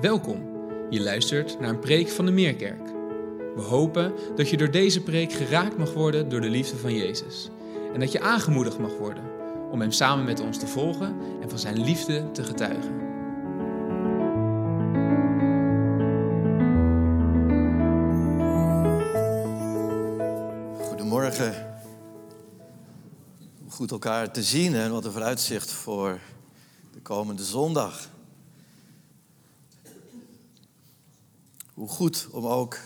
Welkom. Je luistert naar een preek van de Meerkerk. We hopen dat je door deze preek geraakt mag worden door de liefde van Jezus. En dat je aangemoedigd mag worden om Hem samen met ons te volgen en van Zijn liefde te getuigen. Goedemorgen. Goed elkaar te zien en wat een vooruitzicht voor de komende zondag. Goed om ook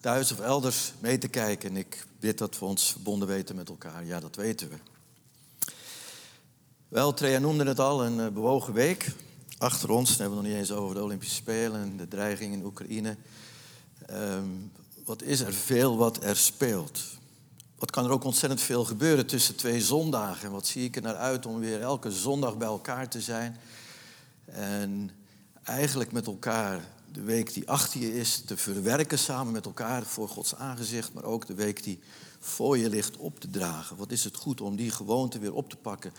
thuis of elders mee te kijken. En ik bid dat we ons verbonden weten met elkaar. Ja, dat weten we. Wel, Trea noemde het al, een eh, bewogen week. Achter ons, dan hebben we nog niet eens over de Olympische Spelen en de dreiging in Oekraïne. Ehm, wat is er veel wat er speelt? Wat kan er ook ontzettend veel gebeuren tussen twee zondagen? En wat zie ik er naar uit om weer elke zondag bij elkaar te zijn? En eigenlijk met elkaar de week die achter je is te verwerken samen met elkaar voor Gods aangezicht, maar ook de week die voor je ligt op te dragen. Wat is het goed om die gewoonte weer op te pakken?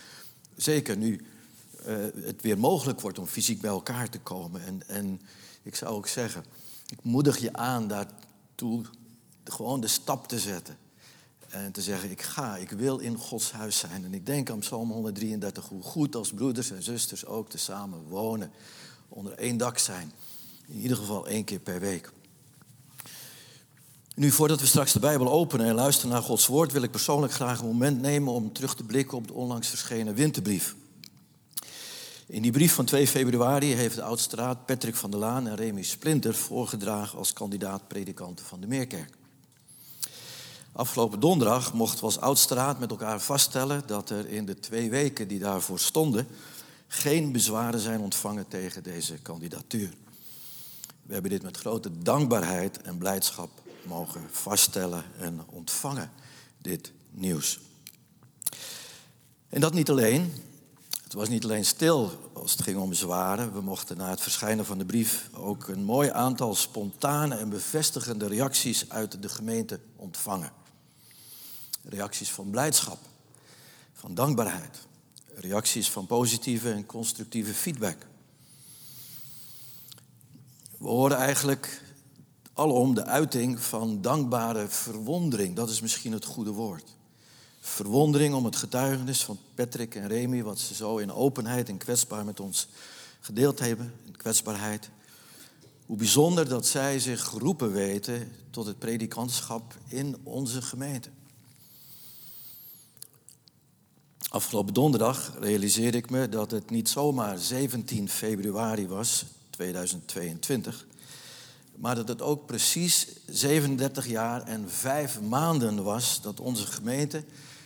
Zeker nu uh, het weer mogelijk wordt om fysiek bij elkaar te komen. En, en ik zou ook zeggen, ik moedig je aan daartoe gewoon de stap te zetten. En te zeggen, ik ga, ik wil in Gods huis zijn. En ik denk aan Psalm 133, hoe goed als broeders en zusters ook te samen wonen. Onder één dak zijn. In ieder geval één keer per week. Nu, voordat we straks de Bijbel openen en luisteren naar Gods woord, wil ik persoonlijk graag een moment nemen om terug te blikken op de onlangs verschenen winterbrief. In die brief van 2 februari heeft de oudstraat Patrick van der Laan en Remy Splinter voorgedragen als kandidaat-predikanten van de Meerkerk. Afgelopen donderdag mochten we als oudstraat met elkaar vaststellen dat er in de twee weken die daarvoor stonden geen bezwaren zijn ontvangen tegen deze kandidatuur. We hebben dit met grote dankbaarheid en blijdschap mogen vaststellen en ontvangen, dit nieuws. En dat niet alleen. Het was niet alleen stil als het ging om bezwaren. We mochten na het verschijnen van de brief ook een mooi aantal spontane en bevestigende reacties uit de gemeente ontvangen. Reacties van blijdschap, van dankbaarheid, reacties van positieve en constructieve feedback. We horen eigenlijk alom de uiting van dankbare verwondering. Dat is misschien het goede woord. Verwondering om het getuigenis van Patrick en Remy, wat ze zo in openheid en kwetsbaar met ons gedeeld hebben, in kwetsbaarheid. Hoe bijzonder dat zij zich geroepen weten tot het predikantschap in onze gemeente. Afgelopen donderdag realiseerde ik me dat het niet zomaar 17 februari was, 2022. Maar dat het ook precies 37 jaar en 5 maanden was dat onze gemeente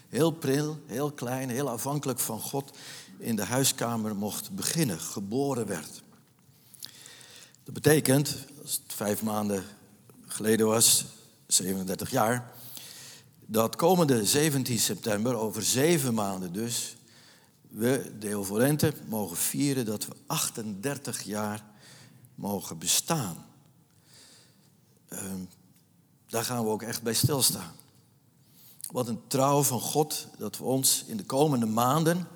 heel pril, heel klein, heel afhankelijk van God in de huiskamer mocht beginnen, geboren werd. Dat betekent, als het vijf maanden geleden was, 37 jaar, dat komende 17 september, over zeven maanden dus, we, Deo Volente, mogen vieren dat we 38 jaar mogen bestaan. Uh, daar gaan we ook echt bij stilstaan. Wat een trouw van God dat we ons in de komende maanden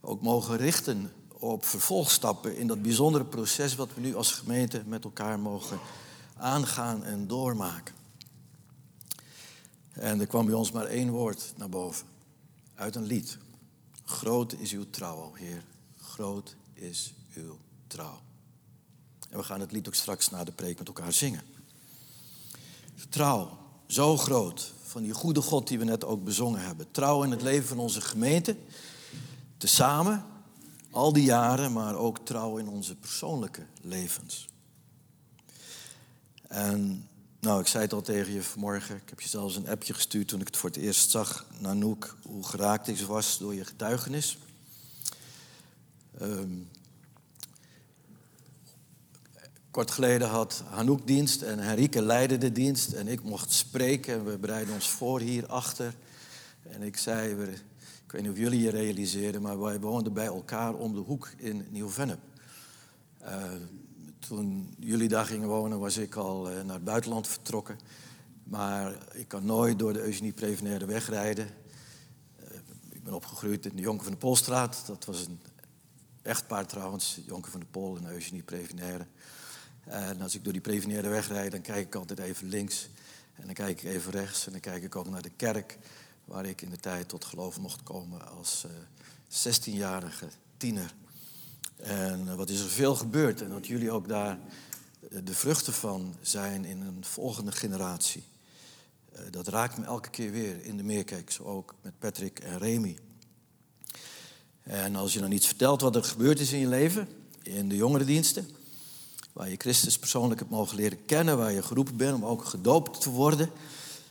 ook mogen richten op vervolgstappen in dat bijzondere proces wat we nu als gemeente met elkaar mogen aangaan en doormaken. En er kwam bij ons maar één woord naar boven, uit een lied. Groot is uw trouw, Heer, groot is uw trouw. En we gaan het lied ook straks na de preek met elkaar zingen. Trouw, zo groot, van die goede God die we net ook bezongen hebben. Trouw in het leven van onze gemeente, tezamen, al die jaren, maar ook trouw in onze persoonlijke levens. En nou, ik zei het al tegen je vanmorgen, ik heb je zelfs een appje gestuurd toen ik het voor het eerst zag, Nanoek, hoe geraakt ik was door je getuigenis. Um, Kort geleden had Hanouk dienst en Henrike leidde de dienst en ik mocht spreken en we bereiden ons voor hier achter. En ik zei, we, ik weet niet of jullie je realiseren, maar wij woonden bij elkaar om de hoek in Nieuw-Vennep. Uh, toen jullie daar gingen wonen was ik al uh, naar het buitenland vertrokken. Maar ik kan nooit door de Eugenie Prevenaire wegrijden. Uh, ik ben opgegroeid in de Jonker van de Polstraat. Dat was een echtpaar trouwens, Jonker van de Pol en Eugenie Prevenaire. En als ik door die preveneerde weg rijd, dan kijk ik altijd even links. En dan kijk ik even rechts. En dan kijk ik ook naar de kerk, waar ik in de tijd tot geloof mocht komen als 16-jarige tiener. En wat is er veel gebeurd. En dat jullie ook daar de vruchten van zijn in een volgende generatie. Dat raakt me elke keer weer in de meerkijk, ook met Patrick en Remy. En als je dan iets vertelt wat er gebeurd is in je leven, in de jongerendiensten, waar je Christus persoonlijk hebt mogen leren kennen, waar je geroepen bent om ook gedoopt te worden.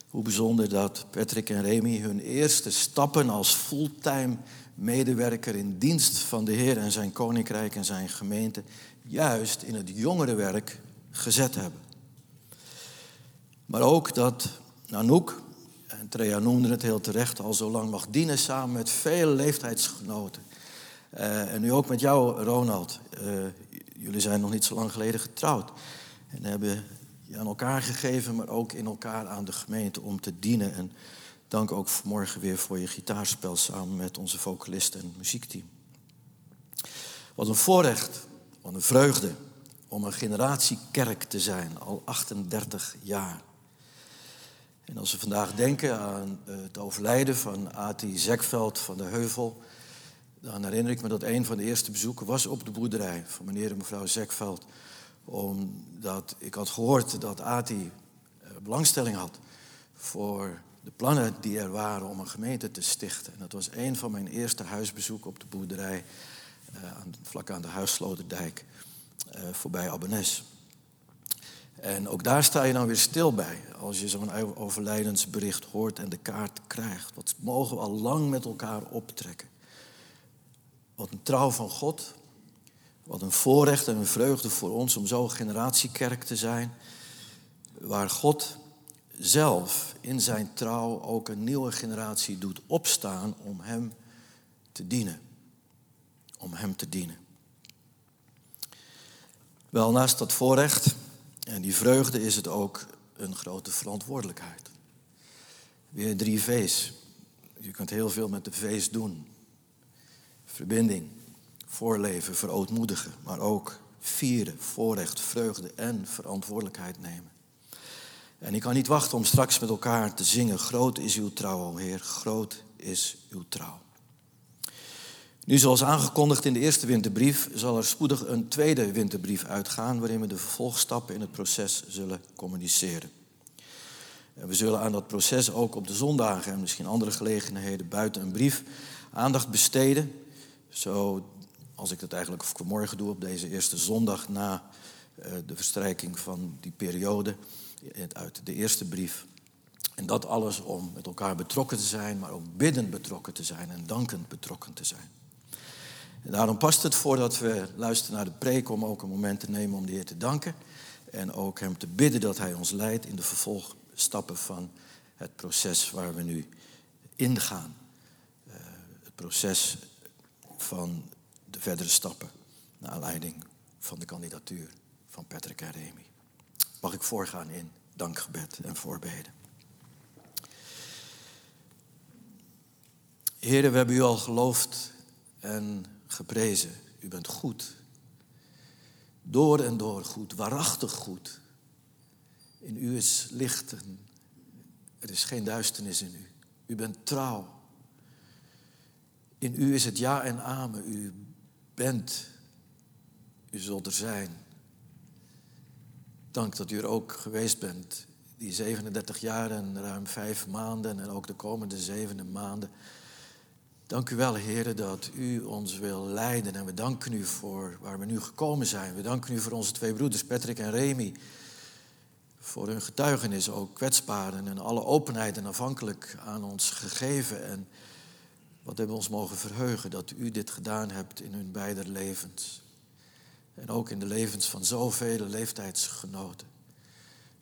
Hoe bijzonder dat Patrick en Remy hun eerste stappen als fulltime medewerker in dienst van de Heer en zijn koninkrijk en zijn gemeente juist in het jongerenwerk gezet hebben. Maar ook dat Nanoek, en Trea noemde het heel terecht, al zo lang mag dienen samen met vele leeftijdsgenoten. Uh, en nu ook met jou, Ronald. Uh, jullie zijn nog niet zo lang geleden getrouwd. En hebben je aan elkaar gegeven, maar ook in elkaar aan de gemeente om te dienen. En dank ook vanmorgen weer voor je gitaarspel samen met onze vocalist en muziekteam. Wat een voorrecht, wat een vreugde om een generatiekerk te zijn, al 38 jaar. En als we vandaag denken aan het overlijden van Ati Zekveld van de Heuvel, dan herinner ik me dat een van de eerste bezoeken was op de boerderij van meneer en mevrouw Zekveld. Omdat ik had gehoord dat Ati eh, belangstelling had voor de plannen die er waren om een gemeente te stichten. En dat was een van mijn eerste huisbezoeken op de boerderij, eh, vlak aan de Huissloterdijk, eh, voorbij Abbenes. En ook daar sta je dan weer stil bij. Als je zo'n overlijdensbericht hoort en de kaart krijgt. Wat mogen we al lang met elkaar optrekken. Wat een trouw van God. Wat een voorrecht en een vreugde voor ons om zo'n generatiekerk te zijn. Waar God zelf in zijn trouw ook een nieuwe generatie doet opstaan om Hem te dienen. Om Hem te dienen. Wel, naast dat voorrecht en die vreugde is het ook een grote verantwoordelijkheid. Weer drie V's. Je kunt heel veel met de V's doen. Verbinding, voorleven, verootmoedigen, maar ook vieren, voorrecht, vreugde en verantwoordelijkheid nemen. En ik kan niet wachten om straks met elkaar te zingen. Groot is uw trouw, o Heer, groot is uw trouw. Nu, zoals aangekondigd in de eerste winterbrief, zal er spoedig een tweede winterbrief uitgaan waarin we de vervolgstappen in het proces zullen communiceren. En we zullen aan dat proces ook op de zondagen en misschien andere gelegenheden buiten een brief aandacht besteden. Zo als ik dat eigenlijk vanmorgen doe op deze eerste zondag na eh, de verstrijking van die periode uit de eerste brief. En dat alles om met elkaar betrokken te zijn, maar ook biddend betrokken te zijn en dankend betrokken te zijn. En daarom past het voordat we luisteren naar de preek om ook een moment te nemen om de Heer te danken. En ook Hem te bidden dat Hij ons leidt in de vervolgstappen van het proces waar we nu ingaan. Uh, het proces van de verdere stappen naar aanleiding van de kandidatuur van Patrick en Remy. Mag ik voorgaan in dankgebed en voorbeden. Heren, we hebben u al geloofd en geprezen. U bent goed. Door en door goed, waarachtig goed. In u is licht en er is geen duisternis in u. U bent trouw. In u is het ja en amen. U bent, u zult er zijn. Dank dat u er ook geweest bent. Die 37 jaar en ruim vijf maanden en ook de komende zevende maanden. Dank u wel, heren, dat u ons wil leiden. En we danken u voor waar we nu gekomen zijn. We danken u voor onze twee broeders, Patrick en Remy. Voor hun getuigenis, ook kwetsbaar en alle openheid en afhankelijk aan ons gegeven. En wat hebben we ons mogen verheugen dat u dit gedaan hebt in hun beide levens. En ook in de levens van zoveel leeftijdsgenoten.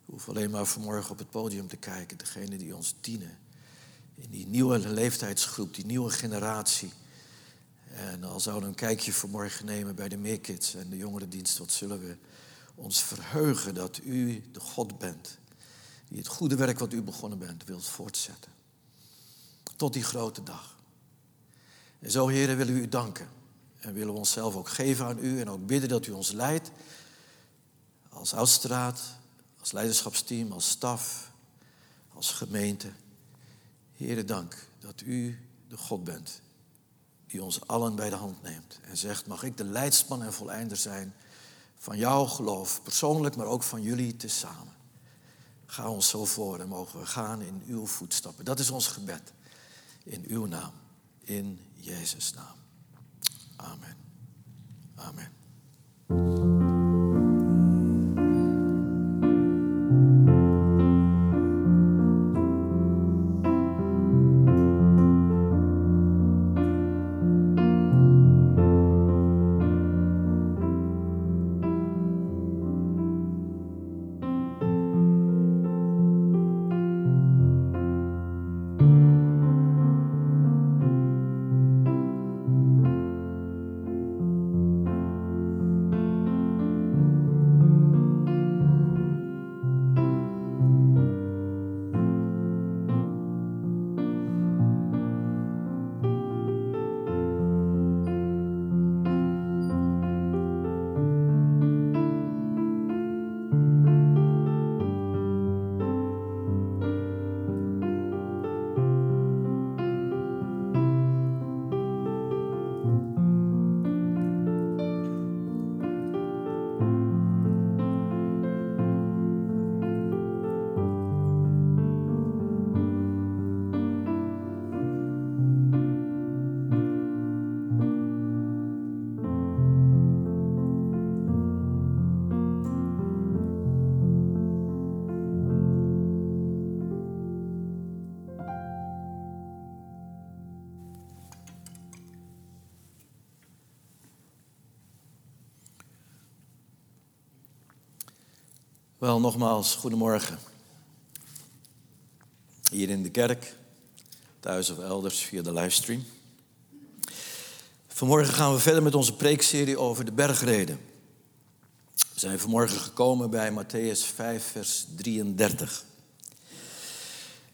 We hoeven alleen maar vanmorgen op het podium te kijken, degene die ons dienen in die nieuwe leeftijdsgroep, die nieuwe generatie. En al zouden we een kijkje vanmorgen nemen bij de Meerkids en de jongerendienst, wat zullen we ons verheugen dat u de God bent. Die het goede werk wat u begonnen bent wilt voortzetten. Tot die grote dag. En zo, heren, willen we u danken. En willen we onszelf ook geven aan u en ook bidden dat u ons leidt. als oudstraat, als leiderschapsteam, als staf, als gemeente. Heere, dank dat u de God bent die ons allen bij de hand neemt en zegt, mag ik de leidsman en voleinder zijn van jouw geloof, persoonlijk, maar ook van jullie tezamen. Ga ons zo voor en mogen we gaan in uw voetstappen. Dat is ons gebed. In uw naam. In Jezus' naam. Amen. Amen. Nogmaals, goedemorgen. Hier in de kerk, thuis of elders via de livestream. Vanmorgen gaan we verder met onze preekserie over de bergreden. We zijn vanmorgen gekomen bij Matthäus 5, vers 33.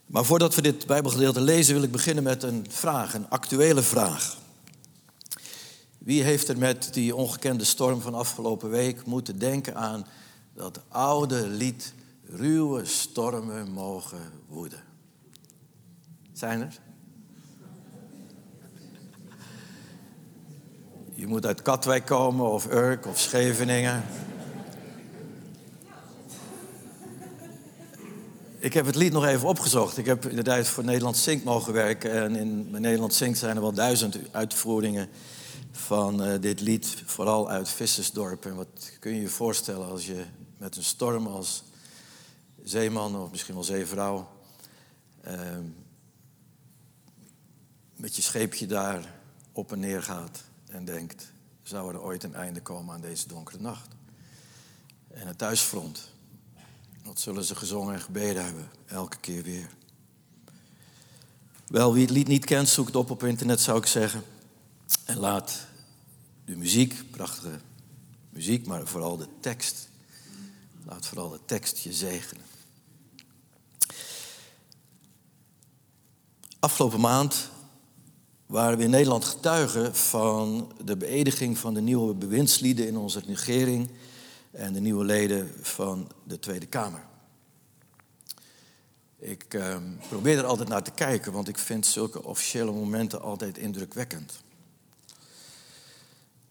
Maar voordat we dit Bijbelgedeelte lezen, wil ik beginnen met een vraag, een actuele vraag. Wie heeft er met die ongekende storm van afgelopen week moeten denken aan dat oude lied ruwe stormen mogen woeden. Zijn er? Je moet uit Katwijk komen of Urk of Scheveningen. Ik heb het lied nog even opgezocht. Ik heb inderdaad voor Nederland Zink mogen werken. En in Nederland Zink zijn er wel duizend uitvoeringen van uh, dit lied. Vooral uit Vissersdorp. En wat kun je je voorstellen als je met een storm als zeeman of misschien wel zeevrouw. Uh, met je scheepje daar op en neer gaat en denkt, zou er ooit een einde komen aan deze donkere nacht? En het thuisfront, wat zullen ze gezongen en gebeden hebben, elke keer weer. Wel, wie het lied niet kent, zoek het op op internet zou ik zeggen. En laat de muziek, prachtige muziek, maar vooral de tekst Laat vooral de tekst je zegenen. Afgelopen maand waren we in Nederland getuigen van de beëdiging van de nieuwe bewindslieden in onze regering en de nieuwe leden van de Tweede Kamer. Ik eh, probeer er altijd naar te kijken, want ik vind zulke officiële momenten altijd indrukwekkend.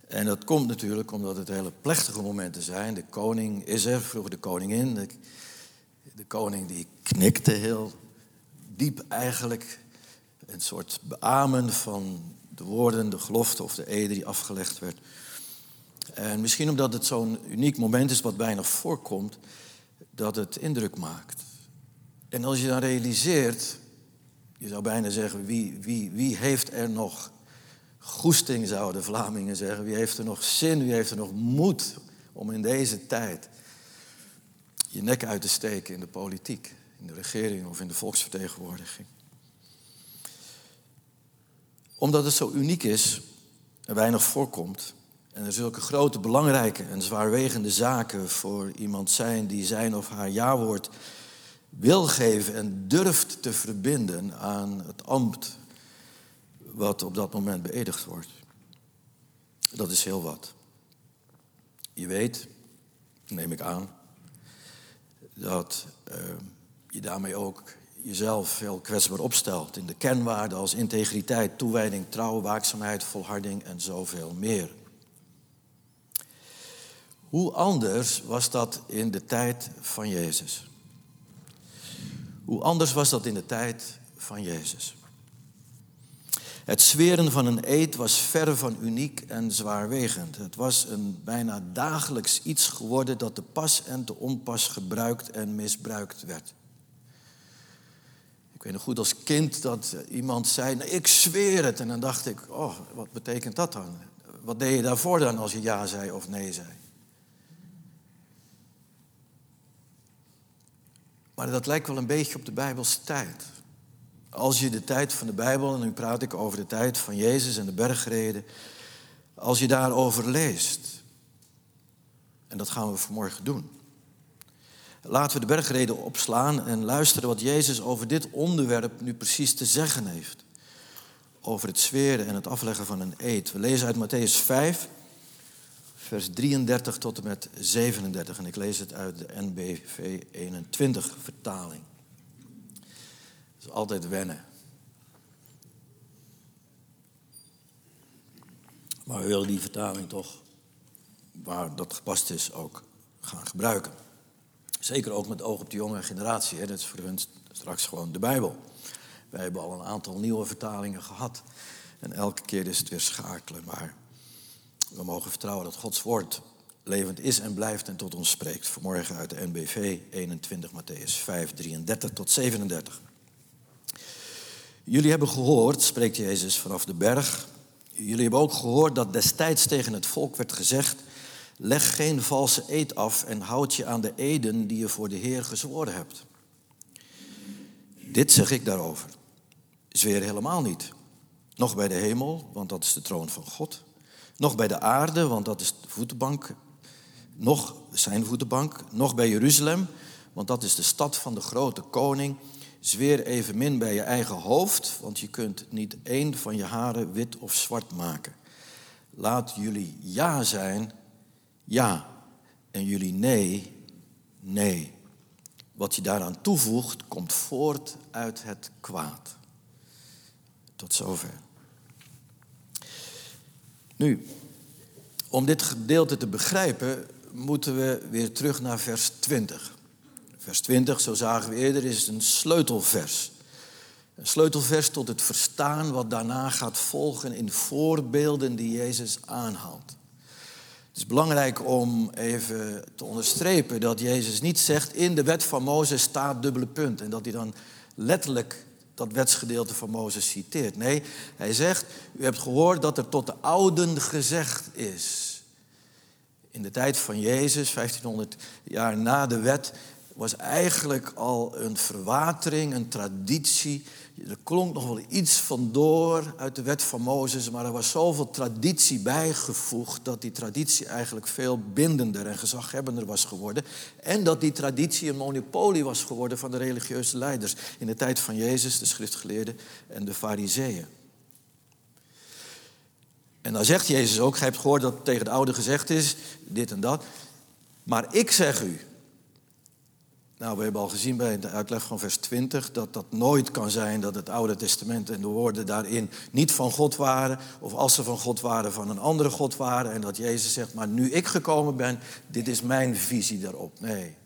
En dat komt natuurlijk omdat het hele plechtige momenten zijn. De koning is er, vroeger de koningin. De, de koning die knikte heel diep eigenlijk. Een soort beamen van de woorden, de gelofte of de ede die afgelegd werd. En misschien omdat het zo'n uniek moment is wat bijna voorkomt, dat het indruk maakt. En als je dan realiseert, je zou bijna zeggen, wie, wie, wie heeft er nog goesting, zouden de Vlamingen zeggen. Wie heeft er nog zin, wie heeft er nog moed om in deze tijd je nek uit te steken in de politiek, in de regering of in de volksvertegenwoordiging? Omdat het zo uniek is en weinig voorkomt en er zulke grote, belangrijke en zwaarwegende zaken voor iemand zijn die zijn of haar jawoord wil geven en durft te verbinden aan het ambt wat op dat moment beëdigd wordt. Dat is heel wat. Je weet, neem ik aan, dat uh, je daarmee ook jezelf heel kwetsbaar opstelt in de kenwaarden als integriteit, toewijding, trouw, waakzaamheid, volharding en zoveel meer. Hoe anders was dat in de tijd van Jezus? Hoe anders was dat in de tijd van Jezus? Het zweren van een eed was verre van uniek en zwaarwegend. Het was een bijna dagelijks iets geworden dat te pas en te onpas gebruikt en misbruikt werd. Ik weet nog goed als kind dat iemand zei, nou, ik zweer het. En dan dacht ik, oh, wat betekent dat dan? Wat deed je daarvoor dan als je ja zei of nee zei? Maar dat lijkt wel een beetje op de Bijbelse tijd. Als je de tijd van de Bijbel, en nu praat ik over de tijd van Jezus en de bergreden, als je daarover leest, en dat gaan we vanmorgen doen. Laten we de bergreden opslaan en luisteren wat Jezus over dit onderwerp nu precies te zeggen heeft. Over het zweren en het afleggen van een eed. We lezen uit Matthäus 5, vers 33 tot en met 37. En ik lees het uit de NBV 21 vertaling. Is altijd wennen. Maar we willen die vertaling toch, waar dat gepast is, ook gaan gebruiken. Zeker ook met oog op de jonge generatie. Hè. Dat is voor hun straks gewoon de Bijbel. Wij hebben al een aantal nieuwe vertalingen gehad. En elke keer is het weer schakelen. Maar we mogen vertrouwen dat Gods woord levend is en blijft en tot ons spreekt. Vanmorgen uit de NBV 21, Matthäus 5, 33 tot 37. Jullie hebben gehoord, spreekt Jezus vanaf de berg. Jullie hebben ook gehoord dat destijds tegen het volk werd gezegd: Leg geen valse eed af en houd je aan de eden die je voor de Heer gezworen hebt. Dit zeg ik daarover. Zweer helemaal niet. Nog bij de hemel, want dat is de troon van God. Nog bij de aarde, want dat is de voetenbank. Nog zijn voetenbank. Nog bij Jeruzalem, want dat is de stad van de grote koning. Zweer evenmin bij je eigen hoofd, want je kunt niet één van je haren wit of zwart maken. Laat jullie ja zijn, ja, en jullie nee, nee. Wat je daaraan toevoegt, komt voort uit het kwaad. Tot zover. Nu, om dit gedeelte te begrijpen, moeten we weer terug naar vers 20. Vers 20, zo zagen we eerder, is een sleutelvers. Een sleutelvers tot het verstaan wat daarna gaat volgen in voorbeelden die Jezus aanhaalt. Het is belangrijk om even te onderstrepen dat Jezus niet zegt in de wet van Mozes staat dubbele punt en dat hij dan letterlijk dat wetsgedeelte van Mozes citeert. Nee, hij zegt, u hebt gehoord dat er tot de ouden gezegd is. In de tijd van Jezus, 1500 jaar na de wet, was eigenlijk al een verwatering, een traditie. Er klonk nog wel iets van door uit de wet van Mozes, maar er was zoveel traditie bijgevoegd dat die traditie eigenlijk veel bindender en gezaghebbender was geworden. En dat die traditie een monopolie was geworden van de religieuze leiders in de tijd van Jezus, de schriftgeleerden en de fariseeën. En dan zegt Jezus ook, gij hebt gehoord dat tegen de oude gezegd is, dit en dat. Maar ik zeg u, nou, we hebben al gezien bij de uitleg van vers 20 dat dat nooit kan zijn dat het Oude Testament en de woorden daarin niet van God waren, of als ze van God waren, van een andere God waren, en dat Jezus zegt, maar nu ik gekomen ben, dit is mijn visie daarop. Nee,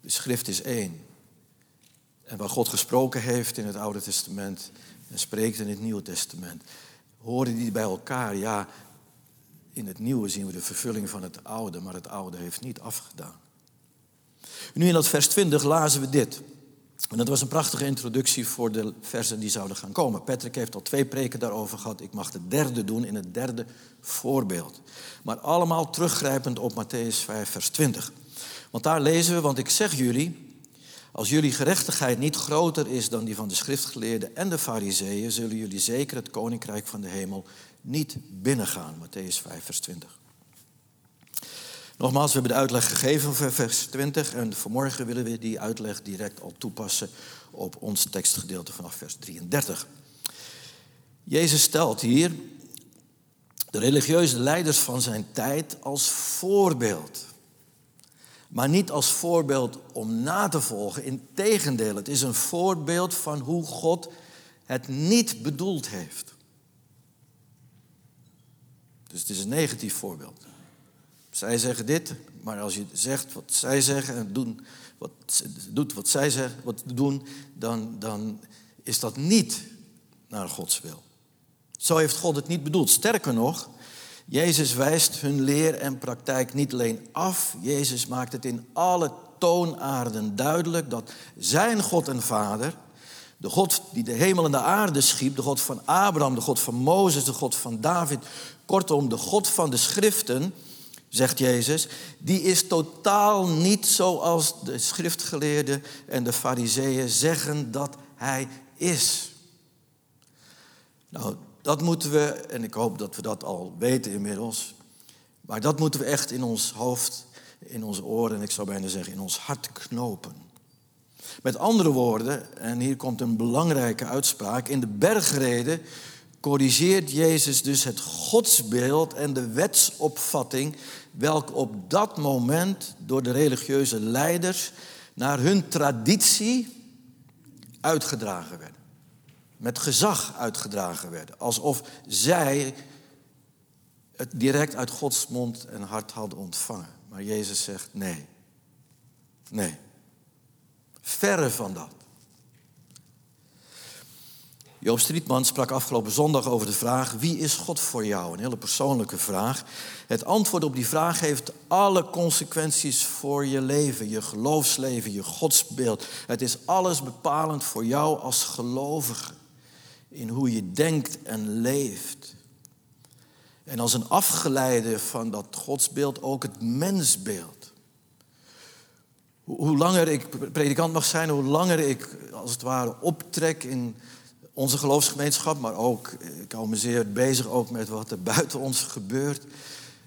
de schrift is één. En wat God gesproken heeft in het Oude Testament en spreekt in het Nieuwe Testament, horen die bij elkaar? Ja, in het Nieuwe zien we de vervulling van het Oude, maar het Oude heeft niet afgedaan. Nu in dat vers 20 lazen we dit. En dat was een prachtige introductie voor de versen die zouden gaan komen. Patrick heeft al twee preken daarover gehad. Ik mag de derde doen in het derde voorbeeld. Maar allemaal teruggrijpend op Matthäus 5, vers 20. Want daar lezen we, want ik zeg jullie, als jullie gerechtigheid niet groter is dan die van de schriftgeleerden en de fariseeën, zullen jullie zeker het koninkrijk van de hemel niet binnengaan. Matthäus 5, vers 20. Nogmaals, we hebben de uitleg gegeven van vers 20 en vanmorgen willen we die uitleg direct al toepassen op ons tekstgedeelte vanaf vers 33. Jezus stelt hier de religieuze leiders van zijn tijd als voorbeeld. Maar niet als voorbeeld om na te volgen. Integendeel, het is een voorbeeld van hoe God het niet bedoeld heeft. Dus het is een negatief voorbeeld. Zij zeggen dit, maar als je zegt wat zij zeggen en doen wat, doet wat zij zeggen, wat doen, dan, dan is dat niet naar Gods wil. Zo heeft God het niet bedoeld. Sterker nog, Jezus wijst hun leer en praktijk niet alleen af, Jezus maakt het in alle toonaarden duidelijk dat zijn God en Vader, de God die de hemel en de aarde schiep, de God van Abraham, de God van Mozes, de God van David, kortom de God van de schriften, zegt Jezus, die is totaal niet zoals de schriftgeleerden en de fariseeën zeggen dat hij is. Nou, dat moeten we, en ik hoop dat we dat al weten inmiddels, maar dat moeten we echt in ons hoofd, in onze oren en ik zou bijna zeggen in ons hart knopen. Met andere woorden, en hier komt een belangrijke uitspraak, in de bergreden corrigeert Jezus dus het godsbeeld en de wetsopvatting welke op dat moment door de religieuze leiders naar hun traditie uitgedragen werden. Met gezag uitgedragen werden. Alsof zij het direct uit Gods mond en hart hadden ontvangen. Maar Jezus zegt nee. Nee. Verre van dat. Joop Strietman sprak afgelopen zondag over de vraag: wie is God voor jou? Een hele persoonlijke vraag. Het antwoord op die vraag heeft alle consequenties voor je leven, je geloofsleven, je godsbeeld. Het is alles bepalend voor jou als gelovige in hoe je denkt en leeft. En als een afgeleide van dat godsbeeld ook het mensbeeld. Hoe langer ik predikant mag zijn, hoe langer ik als het ware optrek in onze geloofsgemeenschap, maar ook, ik hou me zeer bezig ook met wat er buiten ons gebeurt,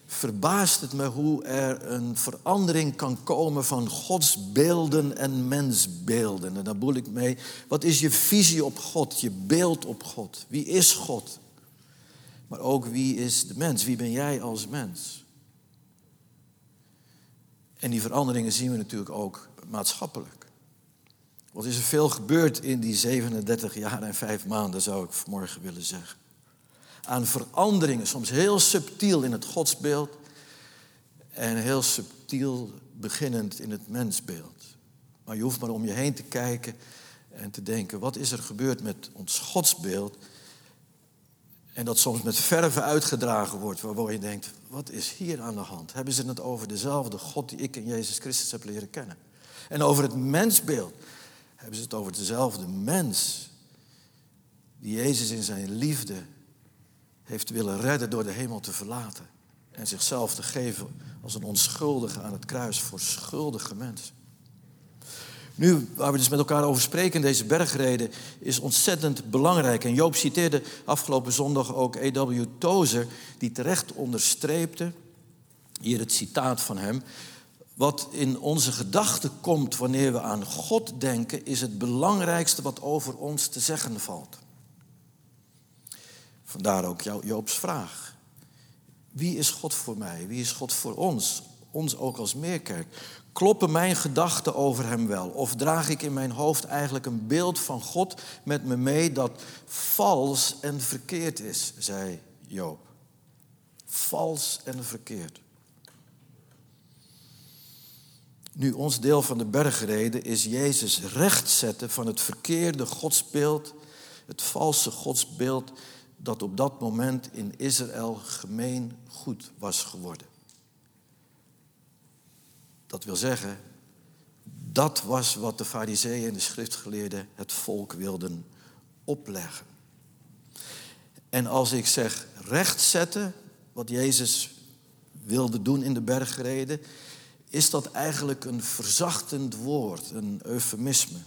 verbaast het me hoe er een verandering kan komen van godsbeelden en mensbeelden. En daar bedoel ik mee, wat is je visie op God, je beeld op God? Wie is God? Maar ook wie is de mens? Wie ben jij als mens? En die veranderingen zien we natuurlijk ook maatschappelijk. Wat is er veel gebeurd in die 37 jaar en 5 maanden, zou ik vanmorgen willen zeggen. Aan veranderingen, soms heel subtiel in het godsbeeld en heel subtiel beginnend in het mensbeeld. Maar je hoeft maar om je heen te kijken en te denken, wat is er gebeurd met ons godsbeeld? En dat soms met verve uitgedragen wordt, waardoor je denkt, wat is hier aan de hand? Hebben ze het over dezelfde God die ik in Jezus Christus heb leren kennen? En over het mensbeeld hebben ze het over dezelfde mens die Jezus in zijn liefde heeft willen redden door de hemel te verlaten en zichzelf te geven als een onschuldige aan het kruis voor schuldige mensen. Nu, waar we dus met elkaar over spreken deze bergreden, is ontzettend belangrijk. En Joop citeerde afgelopen zondag ook E.W. Tozer, die terecht onderstreepte, hier het citaat van hem, wat in onze gedachten komt wanneer we aan God denken, is het belangrijkste wat over ons te zeggen valt. Vandaar ook Joobs vraag. Wie is God voor mij? Wie is God voor ons? Ons ook als meerkerk. Kloppen mijn gedachten over Hem wel? Of draag ik in mijn hoofd eigenlijk een beeld van God met me mee dat vals en verkeerd is, zei Joop. Vals en verkeerd. Nu, ons deel van de bergreden is Jezus rechtzetten van het verkeerde godsbeeld, het valse godsbeeld dat op dat moment in Israël gemeen goed was geworden. Dat wil zeggen, dat was wat de fariseeën en de schriftgeleerden het volk wilden opleggen. En als ik zeg rechtzetten, wat Jezus wilde doen in de bergreden, is dat eigenlijk een verzachtend woord, een eufemisme.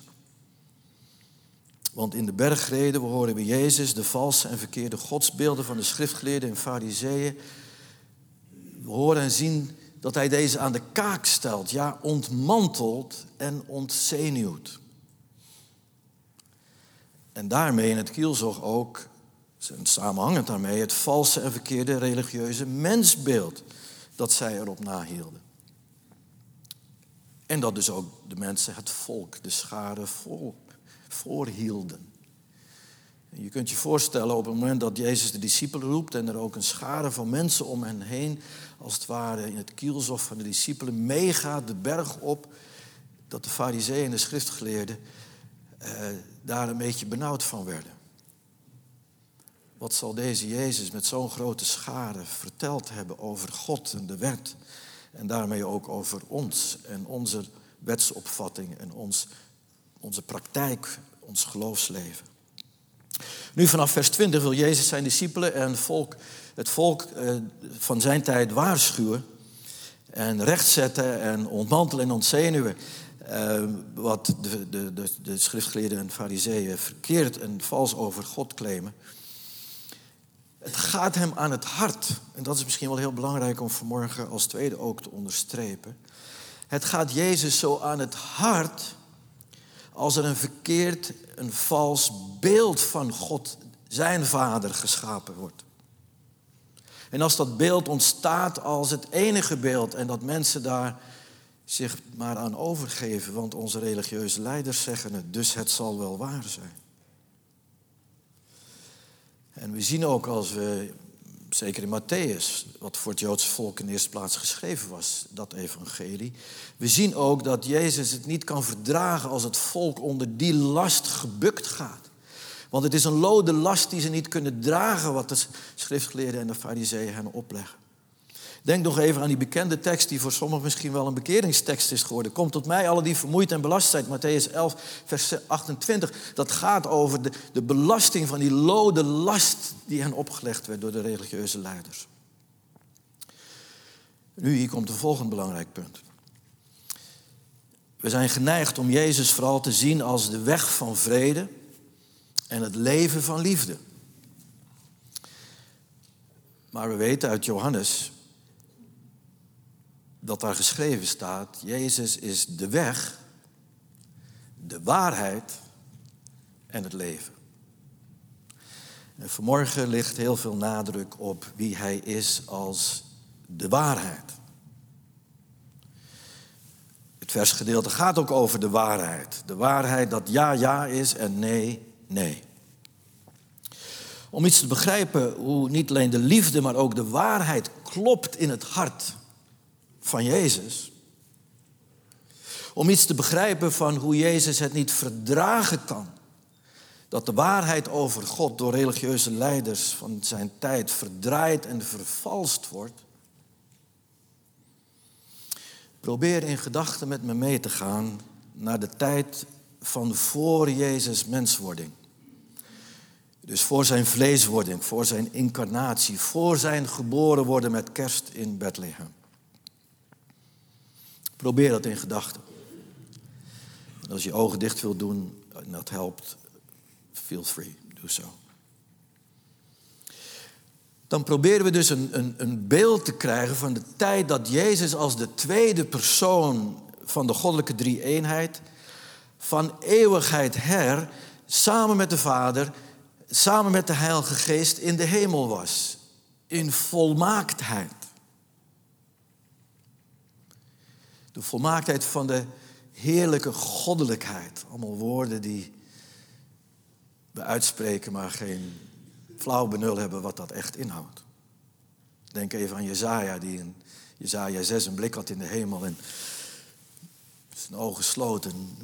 Want in de bergreden horen we Jezus de valse en verkeerde godsbeelden van de schriftgeleerden en fariseeën. We horen en zien dat hij deze aan de kaak stelt, ja, ontmantelt en ontzenuwt. En daarmee in het kielzog ook, samenhangend daarmee, het valse en verkeerde religieuze mensbeeld dat zij erop nahielden. En dat dus ook de mensen, het volk, de schare volk, voorhielden. Je kunt je voorstellen op het moment dat Jezus de discipelen roept en er ook een schare van mensen om hen heen, als het ware in het kielzof van de discipelen, meegaat de berg op, dat de fariseeën en de schriftgeleerden eh, daar een beetje benauwd van werden. Wat zal deze Jezus met zo'n grote schare verteld hebben over God en de wet en daarmee ook over ons en onze wetsopvatting en ons, onze praktijk, ons geloofsleven? Nu vanaf vers 20 wil Jezus zijn discipelen en volk, het volk eh, van zijn tijd waarschuwen en rechtzetten en ontmantelen en ontzenuwen. Uh, wat de, de, de, de schriftgeleerden en fariseeën verkeerd en vals over God claimen. Het gaat hem aan het hart. En dat is misschien wel heel belangrijk om vanmorgen als tweede ook te onderstrepen. Het gaat Jezus zo aan het hart als er een verkeerd, een vals beeld van God, zijn vader, geschapen wordt. En als dat beeld ontstaat als het enige beeld en dat mensen daar zich maar aan overgeven, want onze religieuze leiders zeggen het, dus het zal wel waar zijn. En we zien ook als we, zeker in Matthäus, wat voor het Joodse volk in de eerste plaats geschreven was, dat evangelie. We zien ook dat Jezus het niet kan verdragen als het volk onder die last gebukt gaat. Want het is een lode last die ze niet kunnen dragen wat de schriftgeleerden en de fariseeën hen opleggen. Denk nog even aan die bekende tekst die voor sommigen misschien wel een bekeringstekst is geworden. Kom tot mij, alle die vermoeid en belast zijn. Matthäus 11, vers 28. Dat gaat over de, de belasting van die lode last die hen opgelegd werd door de religieuze leiders. Nu, hier komt een volgend belangrijk punt. We zijn geneigd om Jezus vooral te zien als de weg van vrede en het leven van liefde. Maar we weten uit Johannes dat daar geschreven staat, Jezus is de weg, de waarheid en het leven. En vanmorgen ligt heel veel nadruk op wie hij is als de waarheid. Het versgedeelte gaat ook over de waarheid. De waarheid dat ja ja is en nee nee. Om iets te begrijpen hoe niet alleen de liefde, maar ook de waarheid klopt in het hart van Jezus. Om iets te begrijpen van hoe Jezus het niet verdragen kan. Dat de waarheid over God door religieuze leiders van zijn tijd verdraaid en vervalst wordt. Probeer in gedachten met me mee te gaan naar de tijd van voor Jezus menswording. Dus voor zijn vleeswording, voor zijn incarnatie, voor zijn geboren worden met kerst in Bethlehem. Probeer dat in gedachten. En als je ogen dicht wilt doen en dat helpt, feel free, doe zo. Dan proberen we dus een, een, een beeld te krijgen van de tijd dat Jezus als de tweede persoon van de goddelijke drie-eenheid, van eeuwigheid her, samen met de Vader, samen met de Heilige Geest in de hemel was. In volmaaktheid. De volmaaktheid van de heerlijke goddelijkheid. Allemaal woorden die we uitspreken, maar geen flauw benul hebben wat dat echt inhoudt. Denk even aan Jezaja, die in Jezaja 6 een blik had in de hemel en zijn ogen sloten.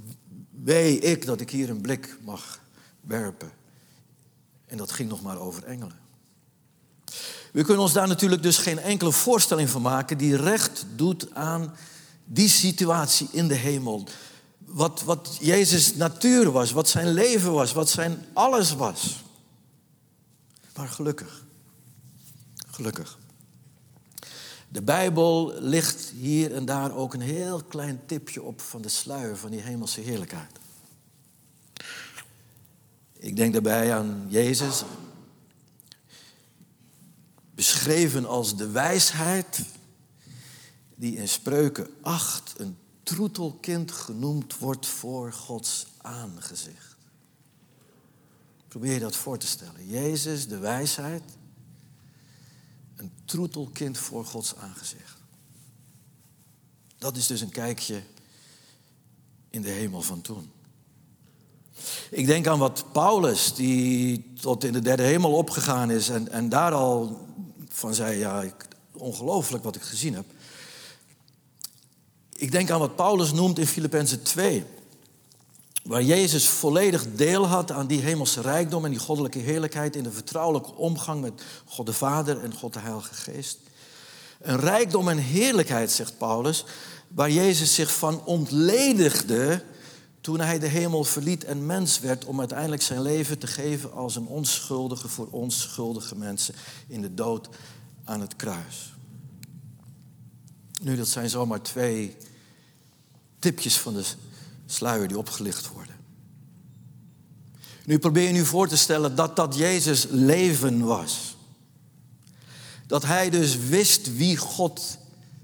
Wee ik dat ik hier een blik mag werpen. En dat ging nog maar over engelen. We kunnen ons daar natuurlijk dus geen enkele voorstelling van maken die recht doet aan die situatie in de hemel. Wat, wat Jezus' natuur was, wat zijn leven was, wat zijn alles was. Maar gelukkig, gelukkig. De Bijbel ligt hier en daar ook een heel klein tipje op van de sluier van die hemelse heerlijkheid. Ik denk daarbij aan Jezus, beschreven als de wijsheid die in Spreuken 8 een troetelkind genoemd wordt voor Gods aangezicht. Probeer je dat voor te stellen. Jezus, de wijsheid, een troetelkind voor Gods aangezicht. Dat is dus een kijkje in de hemel van toen. Ik denk aan wat Paulus, die tot in de derde hemel opgegaan is en, en daar al van zei, ja, ongelooflijk wat ik gezien heb. Ik denk aan wat Paulus noemt in Filippenzen 2. Waar Jezus volledig deel had aan die hemelse rijkdom en die goddelijke heerlijkheid in de vertrouwelijke omgang met God de Vader en God de Heilige Geest. Een rijkdom en heerlijkheid, zegt Paulus, waar Jezus zich van ontledigde toen hij de hemel verliet en mens werd om uiteindelijk zijn leven te geven als een onschuldige voor onschuldige mensen in de dood aan het kruis. Nu, dat zijn zomaar twee tipjes van de sluier die opgelicht worden. Nu probeer je nu voor te stellen dat dat Jezus leven was. Dat hij dus wist wie God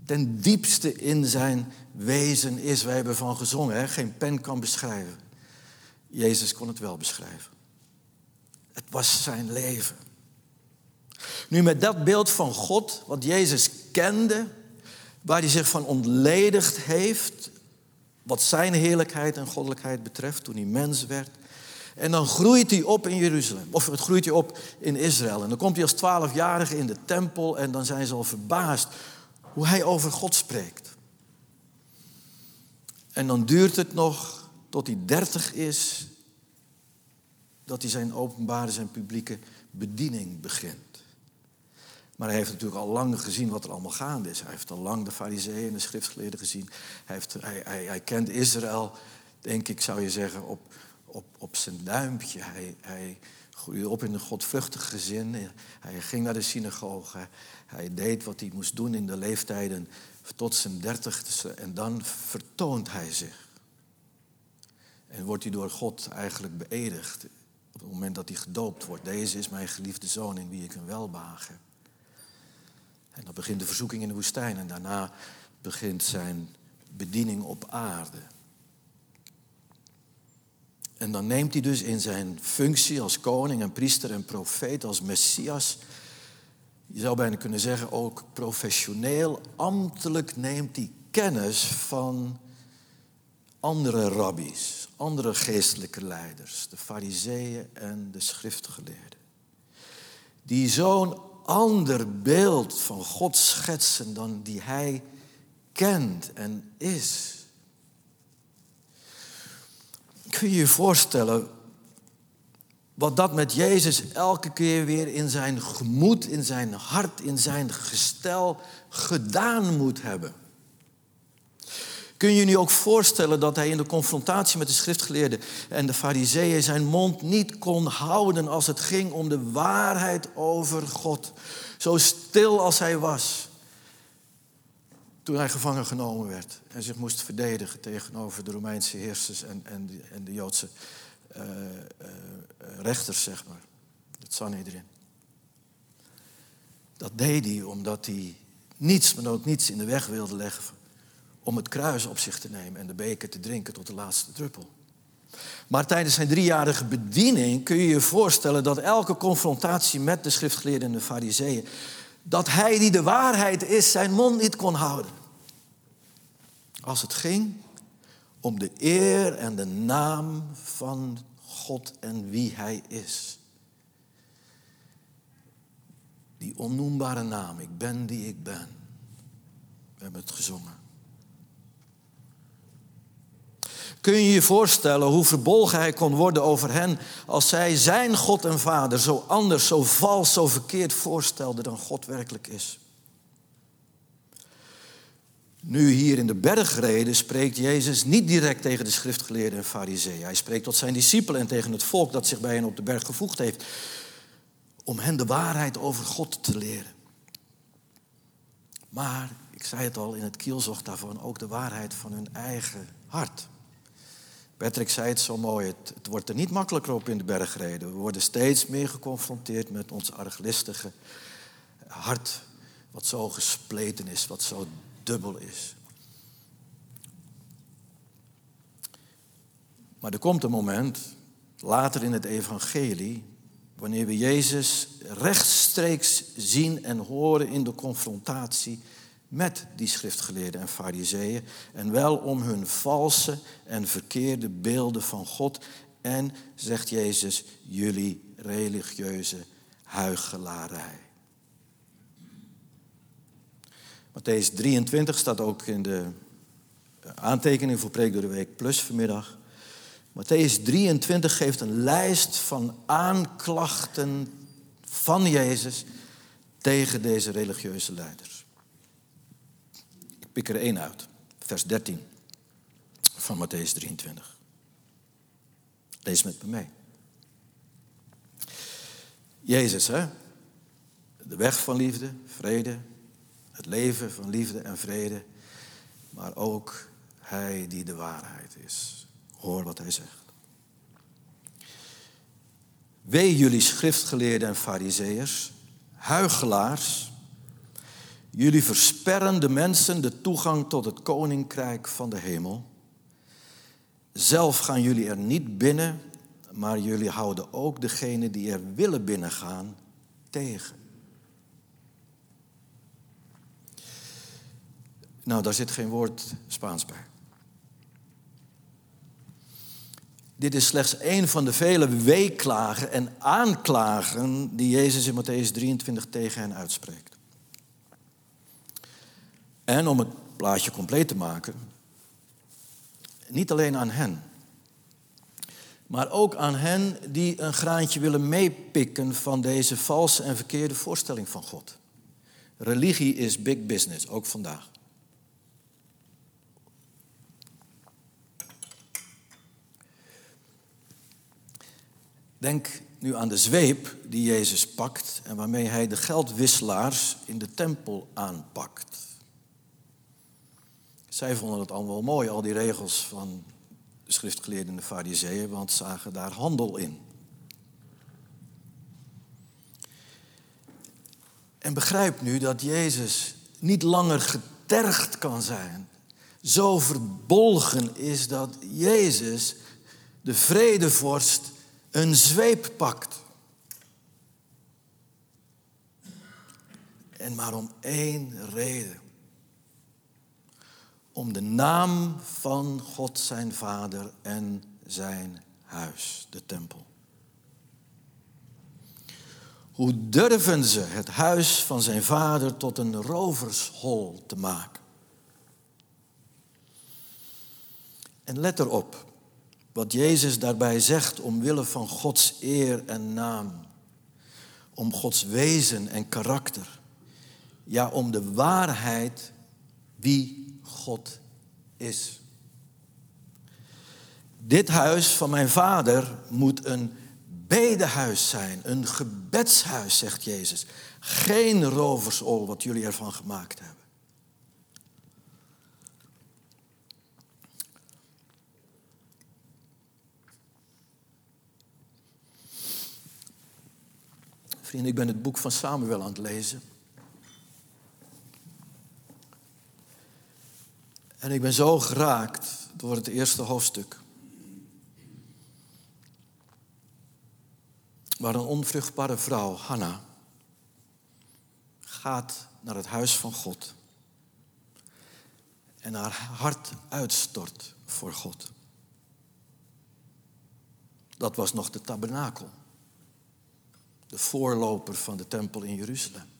ten diepste in zijn wezen is. Wij hebben van gezongen, geen pen kan beschrijven. Jezus kon het wel beschrijven. Het was zijn leven. Nu met dat beeld van God, wat Jezus kende, waar hij zich van ontledigd heeft, wat zijn heerlijkheid en goddelijkheid betreft toen hij mens werd. En dan groeit hij op in Jeruzalem, of het groeit hij op in Israël. En dan komt hij als twaalfjarige in de tempel en dan zijn ze al verbaasd hoe hij over God spreekt. En dan duurt het nog tot hij dertig is, dat hij zijn openbare, zijn publieke bediening begint. Maar hij heeft natuurlijk al lang gezien wat er allemaal gaande is. Hij heeft al lang de fariseeën en de schriftgeleerden gezien. Hij, heeft, hij, hij, kent Israël, denk ik, zou je zeggen, op, op, op zijn duimpje. Hij, hij groeide op in een godvruchtig gezin. Hij ging naar de synagoge. Hij deed wat hij moest doen in de leeftijden tot zijn dertigste. En dan vertoont hij zich. En wordt hij door God eigenlijk beëdigd. Op het moment dat hij gedoopt wordt. Deze is mijn geliefde zoon in wie ik een welbehagen heb. En dan begint de verzoeking in de woestijn en daarna begint zijn bediening op aarde. En dan neemt hij dus in zijn functie als koning en priester en profeet, als messias, je zou bijna kunnen zeggen ook professioneel, ambtelijk neemt hij kennis van andere rabbies, andere geestelijke leiders, de fariseeën en de schriftgeleerden. Die zo'n ander beeld van God schetsen dan die hij kent en is. Kun je je voorstellen wat dat met Jezus elke keer weer in zijn gemoed, in zijn hart, in zijn gestel gedaan moet hebben? Kun je nu ook voorstellen dat hij in de confrontatie met de schriftgeleerden en de fariseeën zijn mond niet kon houden als het ging om de waarheid over God? Zo stil als hij was toen hij gevangen genomen werd en zich moest verdedigen tegenover de Romeinse heersers en, en, de, en de Joodse uh, uh, rechters, zeg maar, het Sanhedrin. Dat deed hij omdat hij niets, maar ook niets in de weg wilde leggen om het kruis op zich te nemen en de beker te drinken tot de laatste druppel. Maar tijdens zijn driejarige bediening kun je je voorstellen dat elke confrontatie met de schriftgeleerden en de fariseeën, dat hij die de waarheid is, zijn mond niet kon houden. Als het ging om de eer en de naam van God en wie hij is. Die onnoembare naam, ik ben die ik ben. We hebben het gezongen. Kun je je voorstellen hoe verbolgen hij kon worden over hen als zij zijn God en Vader zo anders, zo vals, zo verkeerd voorstelden dan God werkelijk is? Nu hier in de bergreden spreekt Jezus niet direct tegen de schriftgeleerden en fariseeën. Hij spreekt tot zijn discipelen en tegen het volk dat zich bij hen op de berg gevoegd heeft. Om hen de waarheid over God te leren. Maar, ik zei het al in het kielzocht daarvan, ook de waarheid van hun eigen hart. Patrick zei het zo mooi, het, wordt er niet makkelijker op in de bergreden. We worden steeds meer geconfronteerd met ons arglistige hart, wat zo gespleten is, wat zo dubbel is. Maar er komt een moment, later in het evangelie, wanneer we Jezus rechtstreeks zien en horen in de confrontatie met die schriftgeleerden en fariseeën en wel om hun valse en verkeerde beelden van God en, zegt Jezus, jullie religieuze huichelarij. Matthäus 23 staat ook in de aantekening voor Preek door de Week Plus vanmiddag. Matthäus 23 geeft een lijst van aanklachten van Jezus tegen deze religieuze leiders. Ik pik er één uit, vers 13 van Matthäus 23. Lees met me mee. Jezus, hè? De weg van liefde, vrede, het leven van liefde en vrede, maar ook Hij die de waarheid is. Hoor wat Hij zegt. Wee jullie schriftgeleerden en fariseërs, huigelaars. Jullie versperren de mensen de toegang tot het koninkrijk van de hemel. Zelf gaan jullie er niet binnen, maar jullie houden ook degene die er willen binnengaan tegen. Nou, daar zit geen woord Spaans bij. Dit is slechts een van de vele weeklagen en aanklagen die Jezus in Matthäus 23 tegen hen uitspreekt. En om het plaatje compleet te maken, niet alleen aan hen, maar ook aan hen die een graantje willen meepikken van deze valse en verkeerde voorstelling van God. Religie is big business, ook vandaag. Denk nu aan de zweep die Jezus pakt en waarmee hij de geldwisselaars in de tempel aanpakt. Zij vonden het allemaal wel mooi, al die regels van de schriftgeleerden en de fariseeën, want zagen daar handel in. En begrijp nu dat Jezus niet langer getergd kan zijn. Zo verbolgen is dat Jezus, de vredevorst, een zweep pakt. En maar om één reden. Om de naam van God zijn Vader en zijn huis, de tempel. Hoe durven ze het huis van zijn vader tot een rovershol te maken? En let erop, wat Jezus daarbij zegt omwille van Gods eer en naam. Om Gods wezen en karakter. Ja, om de waarheid wie God is. Dit huis van mijn vader moet een bedehuis zijn, een gebedshuis, zegt Jezus. Geen roversol wat jullie ervan gemaakt hebben. Vrienden, ik ben het boek van Samuel aan het lezen. En ik ben zo geraakt door het eerste hoofdstuk. Waar een onvruchtbare vrouw, Hanna, gaat naar het huis van God. En haar hart uitstort voor God. Dat was nog de tabernakel de voorloper van de tempel in Jeruzalem.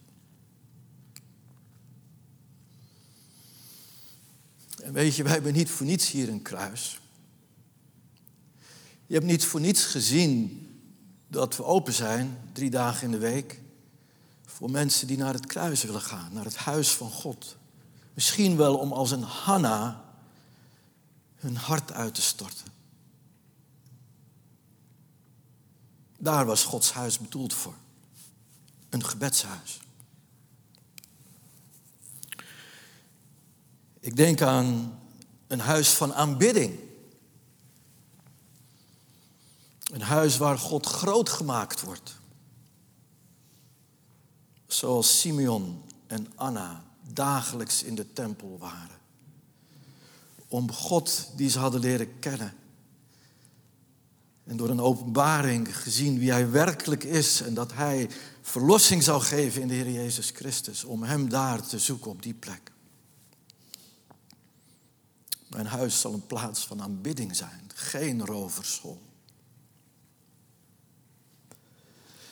Weet je, wij hebben niet voor niets hier een kruis. Je hebt niet voor niets gezien dat we open zijn, drie dagen in de week, voor mensen die naar het kruis willen gaan, naar het huis van God. Misschien wel om als een Hanna hun hart uit te storten. Daar was Gods huis bedoeld voor. Een gebedshuis. Ik denk aan een huis van aanbidding. Een huis waar God groot gemaakt wordt. Zoals Simeon en Anna dagelijks in de tempel waren. Om God die ze hadden leren kennen en door een openbaring gezien wie hij werkelijk is en dat hij verlossing zou geven in de Heer Jezus Christus. Om hem daar te zoeken op die plek. Mijn huis zal een plaats van aanbidding zijn, geen rovershol.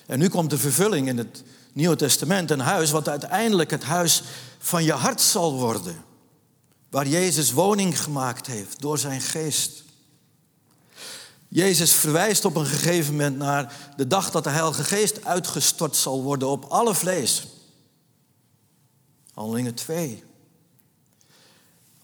En nu komt de vervulling in het Nieuwe Testament, een huis wat uiteindelijk het huis van je hart zal worden, waar Jezus woning gemaakt heeft door zijn geest. Jezus verwijst op een gegeven moment naar de dag dat de Heilige Geest uitgestort zal worden op alle vlees. Handelingen 2.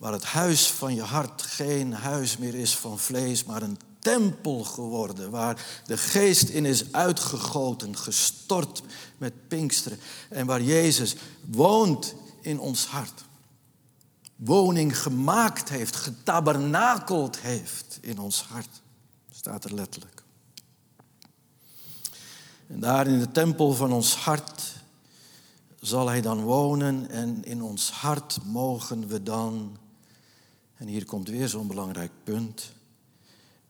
Waar het huis van je hart geen huis meer is van vlees, maar een tempel geworden. Waar de geest in is uitgegoten, gestort met Pinksteren. En waar Jezus woont in ons hart. Woning gemaakt heeft, getabernakeld heeft in ons hart. Staat er letterlijk. En daar in de tempel van ons hart zal Hij dan wonen en in ons hart mogen we dan, en hier komt weer zo'n belangrijk punt,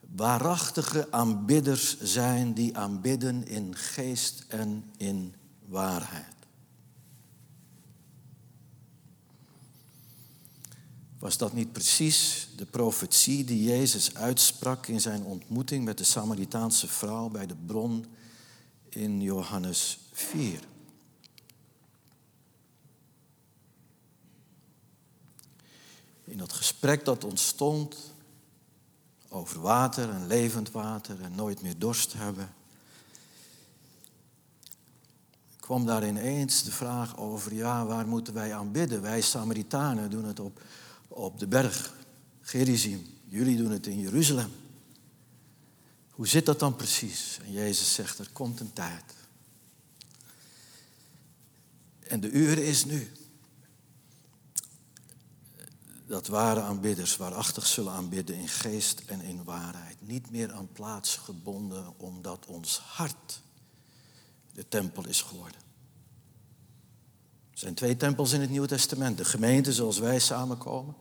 waarachtige aanbidders zijn die aanbidden in geest en in waarheid. Was dat niet precies de profetie die Jezus uitsprak in zijn ontmoeting met de Samaritaanse vrouw bij de bron in Johannes 4? In dat gesprek dat ontstond over water en levend water en nooit meer dorst hebben, kwam daar ineens de vraag over, ja, waar moeten wij aanbidden? Wij Samaritanen doen het op op de berg Gerizim. Jullie doen het in Jeruzalem. Hoe zit dat dan precies? En Jezus zegt, er komt een tijd. En de uur is nu. Dat ware aanbidders waarachtig zullen aanbidden in geest en in waarheid. Niet meer aan plaats gebonden omdat ons hart de tempel is geworden. Er zijn twee tempels in het Nieuwe Testament. De gemeente zoals wij samenkomen.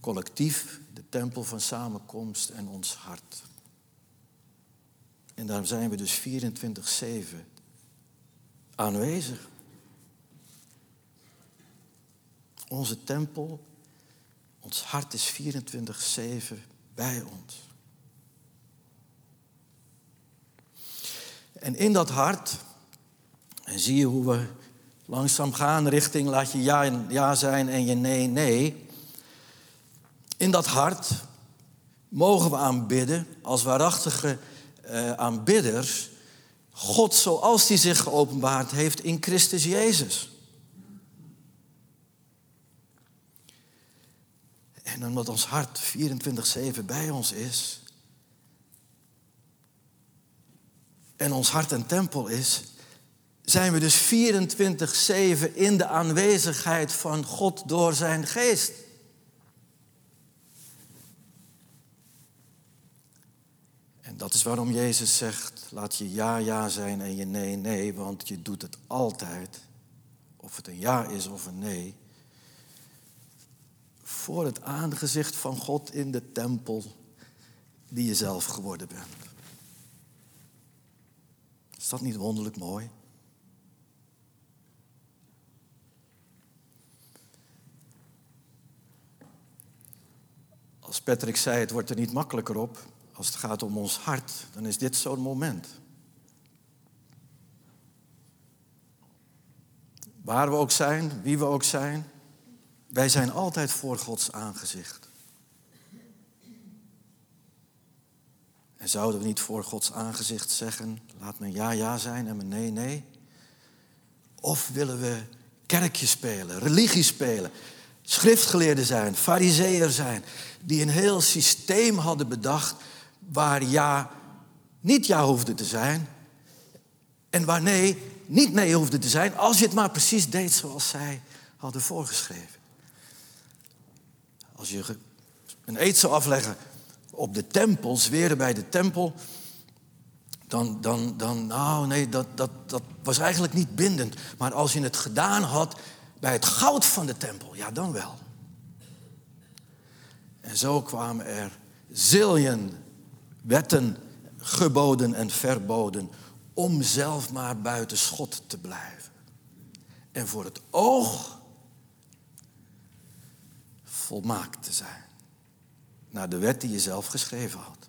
Collectief de tempel van samenkomst en ons hart. En daar zijn we dus 24-7 aanwezig. Onze tempel, ons hart is 24-7 bij ons. En in dat hart, en zie je hoe we langzaam gaan richting laat je ja, ja zijn en je nee, nee. In dat hart mogen we aanbidden als waarachtige uh, aanbidders God zoals hij zich geopenbaard heeft in Christus Jezus. En omdat ons hart 24-7 bij ons is, en ons hart een tempel is, zijn we dus 24-7 in de aanwezigheid van God door zijn geest. En dat is waarom Jezus zegt, laat je ja ja zijn en je nee nee, want je doet het altijd, of het een ja is of een nee, voor het aangezicht van God in de tempel die je zelf geworden bent. Is dat niet wonderlijk mooi? Als Patrick zei, het wordt er niet makkelijker op. Als het gaat om ons hart, dan is dit zo'n moment. Waar we ook zijn, wie we ook zijn, wij zijn altijd voor Gods aangezicht. En zouden we niet voor Gods aangezicht zeggen, laat mijn ja ja zijn en mijn nee nee? Of willen we kerkje spelen, religie spelen, schriftgeleerden zijn, fariseer zijn, die een heel systeem hadden bedacht waar ja niet ja hoefde te zijn en waar nee niet nee hoefde te zijn, als je het maar precies deed zoals zij hadden voorgeschreven. Als je een eed zou afleggen op de tempel, zweren bij de tempel, dan, dan, dan nou nee, dat, dat, dat was eigenlijk niet bindend. Maar als je het gedaan had bij het goud van de tempel, ja dan wel. En zo kwamen er ziljen wetten, geboden en verboden om zelf maar buiten schot te blijven. En voor het oog volmaakt te zijn. Naar de wet die je zelf geschreven had.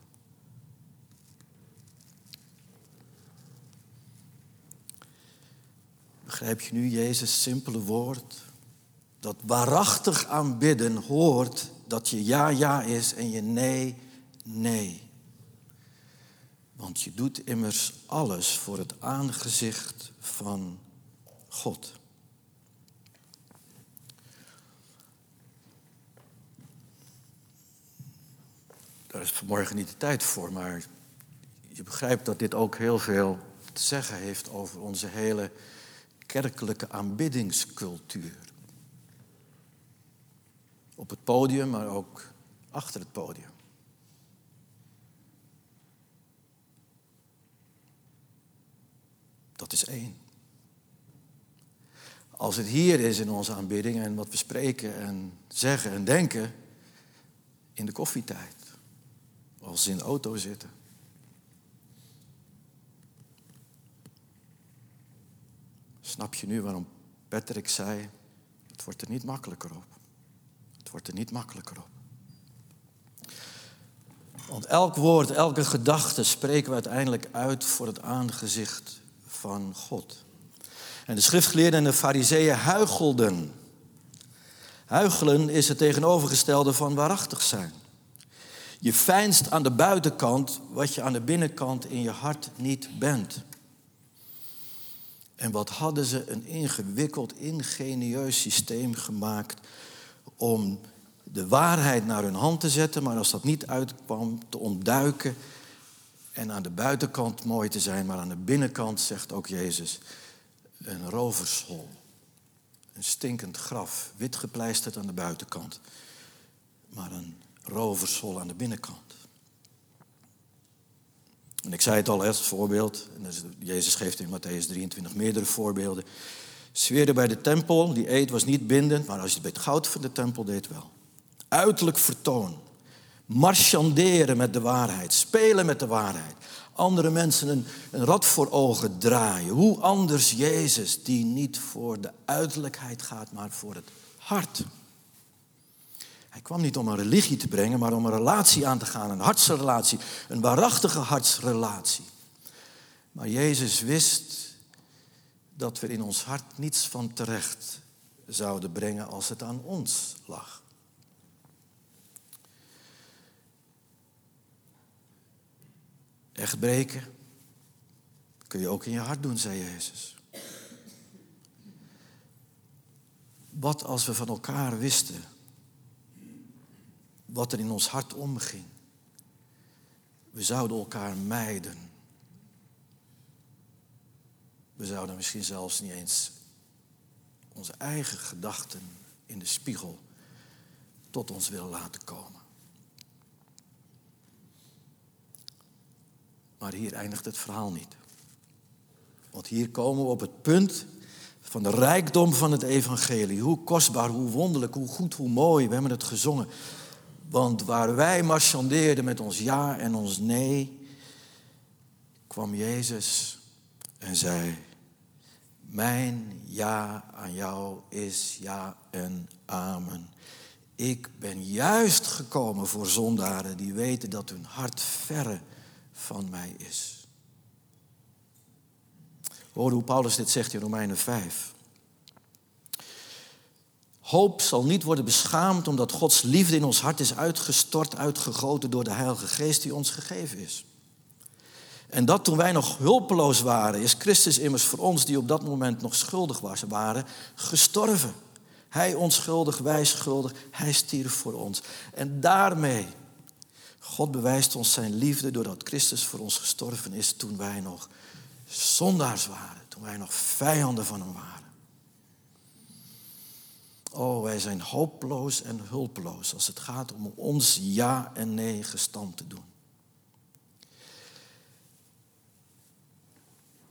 Begrijp je nu Jezus' simpele woord? Dat waarachtig aanbidden hoort dat je ja, ja is en je nee, nee. Want je doet immers alles voor het aangezicht van God. Daar is vanmorgen niet de tijd voor, maar je begrijpt dat dit ook heel veel te zeggen heeft over onze hele kerkelijke aanbiddingscultuur. Op het podium, maar ook achter het podium. Dat is één. Als het hier is in onze aanbidding en wat we spreken en zeggen en denken in de koffietijd. Als ze in auto zitten. Snap je nu waarom Patrick zei, het wordt er niet makkelijker op. Het wordt er niet makkelijker op. Want elk woord, elke gedachte spreken we uiteindelijk uit voor het aangezicht van God. En de schriftgeleerden en de fariseeën huichelden. Huichelen is het tegenovergestelde van waarachtig zijn. Je fijnst aan de buitenkant wat je aan de binnenkant in je hart niet bent. En wat hadden ze een ingewikkeld, ingenieus systeem gemaakt om de waarheid naar hun hand te zetten, maar als dat niet uitkwam, te ontduiken en aan de buitenkant mooi te zijn, maar aan de binnenkant, zegt ook Jezus, een rovershol. Een stinkend graf, wit gepleisterd aan de buitenkant, maar een rovershol aan de binnenkant. En ik zei het al als voorbeeld, en Jezus geeft in Matthäus 23 meerdere voorbeelden. Zweren bij de tempel, die eet was niet bindend, maar als je het bij het goud van de tempel deed wel. Uiterlijk vertoon, marchanderen met de waarheid, spelen met de waarheid. Andere mensen een, een rad voor ogen draaien. Hoe anders Jezus, die niet voor de uiterlijkheid gaat, maar voor het hart. Hij kwam niet om een religie te brengen, maar om een relatie aan te gaan, een hartsrelatie, een waarachtige hartsrelatie. Maar Jezus wist dat we in ons hart niets van terecht zouden brengen als het aan ons lag. Echt breken kun je ook in je hart doen, zei Jezus. Wat als we van elkaar wisten wat er in ons hart omging. We zouden elkaar mijden. We zouden misschien zelfs niet eens onze eigen gedachten in de spiegel tot ons willen laten komen. Maar hier eindigt het verhaal niet. Want hier komen we op het punt van de rijkdom van het evangelie. Hoe kostbaar, hoe wonderlijk, hoe goed, hoe mooi. We hebben het gezongen. Want waar wij marchandeerden met ons ja en ons nee, kwam Jezus en zei: Mijn ja aan jou is ja en amen. Ik ben juist gekomen voor zondaren die weten dat hun hart verre van mij is. Hoor hoe Paulus dit zegt in Romeinen 5. Hoop zal niet worden beschaamd omdat Gods liefde in ons hart is uitgestort, uitgegoten door de Heilige Geest die ons gegeven is. En dat toen wij nog hulpeloos waren, is Christus immers voor ons, die op dat moment nog schuldig waren, gestorven. Hij onschuldig, wij schuldig, hij stierf voor ons. En daarmee, God bewijst ons zijn liefde doordat Christus voor ons gestorven is toen wij nog zondaars waren, toen wij nog vijanden van hem waren. Oh, wij zijn hopeloos en hulpeloos als het gaat om ons ja en nee gestand te doen.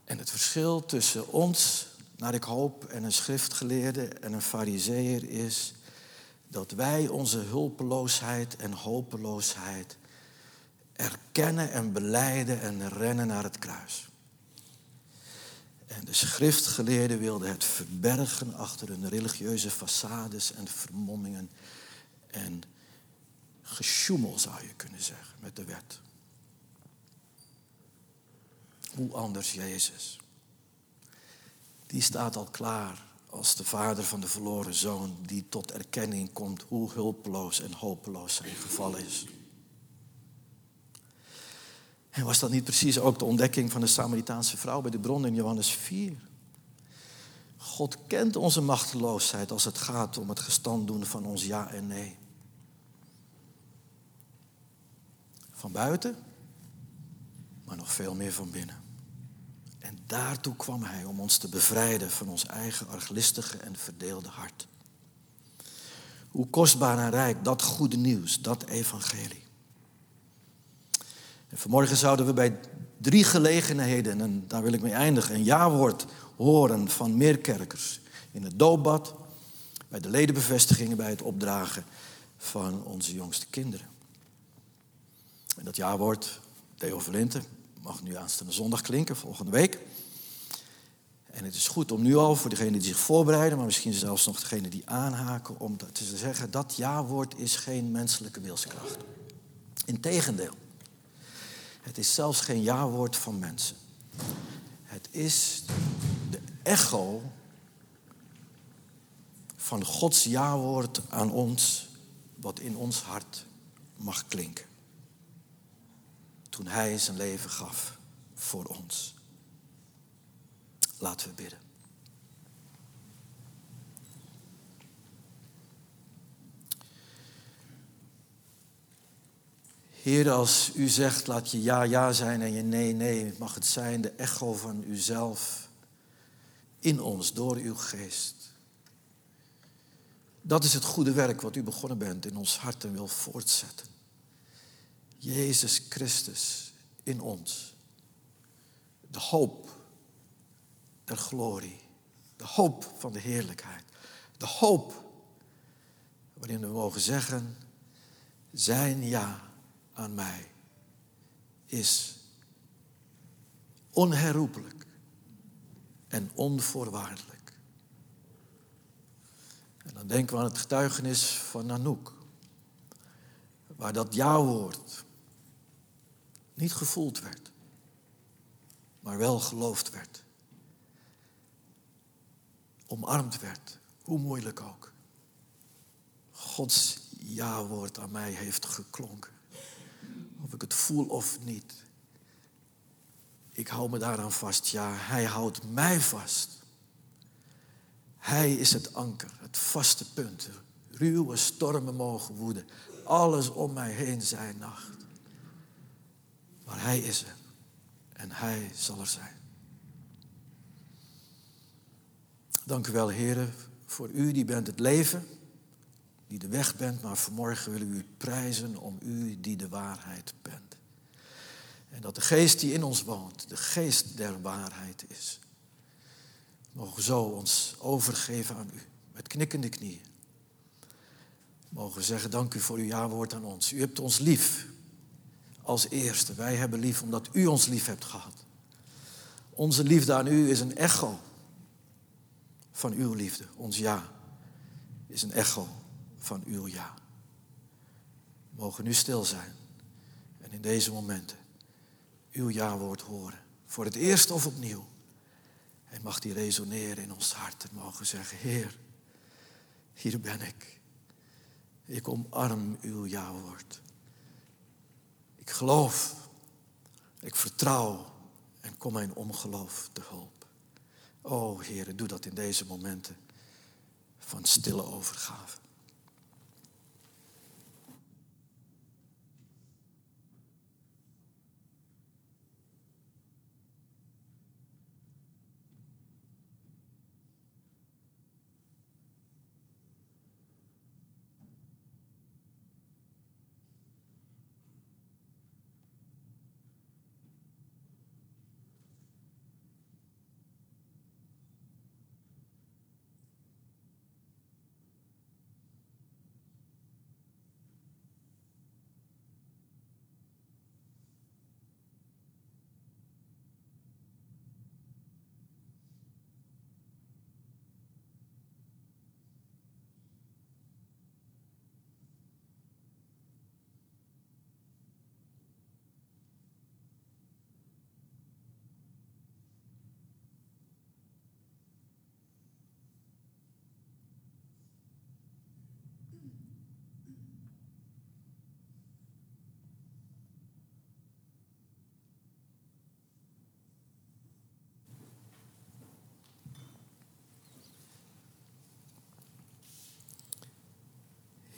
En het verschil tussen ons, naar ik hoop, en een schriftgeleerde en een fariseer is dat wij onze hulpeloosheid en hopeloosheid erkennen en beleiden en rennen naar het kruis. En de schriftgeleerden wilden het verbergen achter hun religieuze façades en vermommingen. en gesjoemel, zou je kunnen zeggen, met de wet. Hoe anders Jezus. Die staat al klaar als de vader van de verloren zoon die tot erkenning komt hoe hulpeloos en hopeloos zijn geval is. En was dat niet precies ook de ontdekking van de Samaritaanse vrouw bij de bron in Johannes 4? God kent onze machteloosheid als het gaat om het gestand doen van ons ja en nee. Van buiten, maar nog veel meer van binnen. En daartoe kwam Hij om ons te bevrijden van ons eigen arglistige en verdeelde hart. Hoe kostbaar en rijk dat goede nieuws, dat evangelie. En vanmorgen zouden we bij drie gelegenheden, en daar wil ik mee eindigen, een ja-woord horen van meerkerkers. In het doopbad, bij de ledenbevestigingen, bij het opdragen van onze jongste kinderen. En dat ja-woord, Theo Verlinten, mag nu aanstaande zondag klinken, volgende week. En het is goed om nu al, voor degenen die zich voorbereiden, maar misschien zelfs nog degenen die aanhaken, om te zeggen, dat ja-woord is geen menselijke wilskracht. Integendeel, het is zelfs geen ja-woord van mensen. Het is de echo van Gods ja-woord aan ons, wat in ons hart mag klinken toen Hij zijn leven gaf voor ons. Laten we bidden. Heer, als u zegt, laat je ja, ja zijn en je nee, nee, mag het zijn de echo van uzelf in ons, door uw geest. Dat is het goede werk wat u begonnen bent in ons hart en wil voortzetten. Jezus Christus in ons. De hoop der glorie. De hoop van de heerlijkheid. De hoop waarin we mogen zeggen, zijn ja aan mij is onherroepelijk en onvoorwaardelijk. En dan denken we aan het getuigenis van Nanoek, waar dat ja-woord niet gevoeld werd, maar wel geloofd werd. Omarmd werd, hoe moeilijk ook. Gods ja-woord aan mij heeft geklonken. Het voel of niet. Ik hou me daaraan vast. Ja, hij houdt mij vast. Hij is het anker, het vaste punt. Ruwe stormen mogen woeden. Alles om mij heen zijn nacht. Maar Hij is er. En Hij zal er zijn. Dank u wel, heren, voor u die bent het leven, die de weg bent, maar vanmorgen willen we u prijzen om u die de waarheid bent. En dat de geest die in ons woont, de geest der waarheid is. Mogen zo ons overgeven aan u, met knikkende knieën. Mogen zeggen, dank u voor uw ja-woord aan ons. U hebt ons lief als eerste. Wij hebben lief omdat u ons lief hebt gehad. Onze liefde aan u is een echo van uw liefde. Ons ja is een echo van uw ja. We mogen nu stil zijn en in deze momenten uw ja-woord horen. Voor het eerst of opnieuw. En mag die resoneren in ons hart en mogen zeggen, Heer, hier ben ik. Ik omarm uw ja-woord. Ik geloof, ik vertrouw en kom mijn ongeloof te hulp. O Heer, doe dat in deze momenten van stille overgave.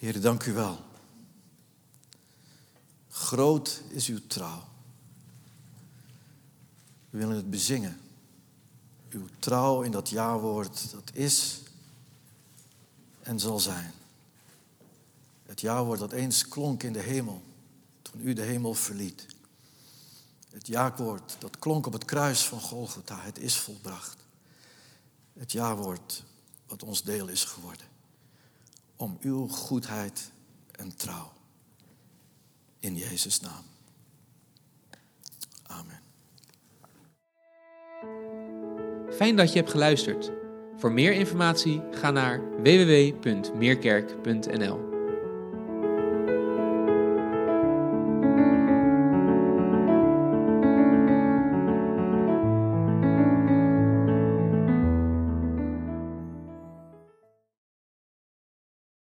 Heer, dank u wel. Groot is uw trouw. We willen het bezingen. Uw trouw in dat jawoord, dat is en zal zijn. Het jawoord dat eens klonk in de hemel, toen u de hemel verliet. Het jawoord dat klonk op het kruis van Golgotha, het is volbracht. Het jawoord wat ons deel is geworden. Om uw goedheid en trouw. In Jezus' naam. Amen. Fijn dat je hebt geluisterd. Voor meer informatie ga naar www.meerkerk.nl.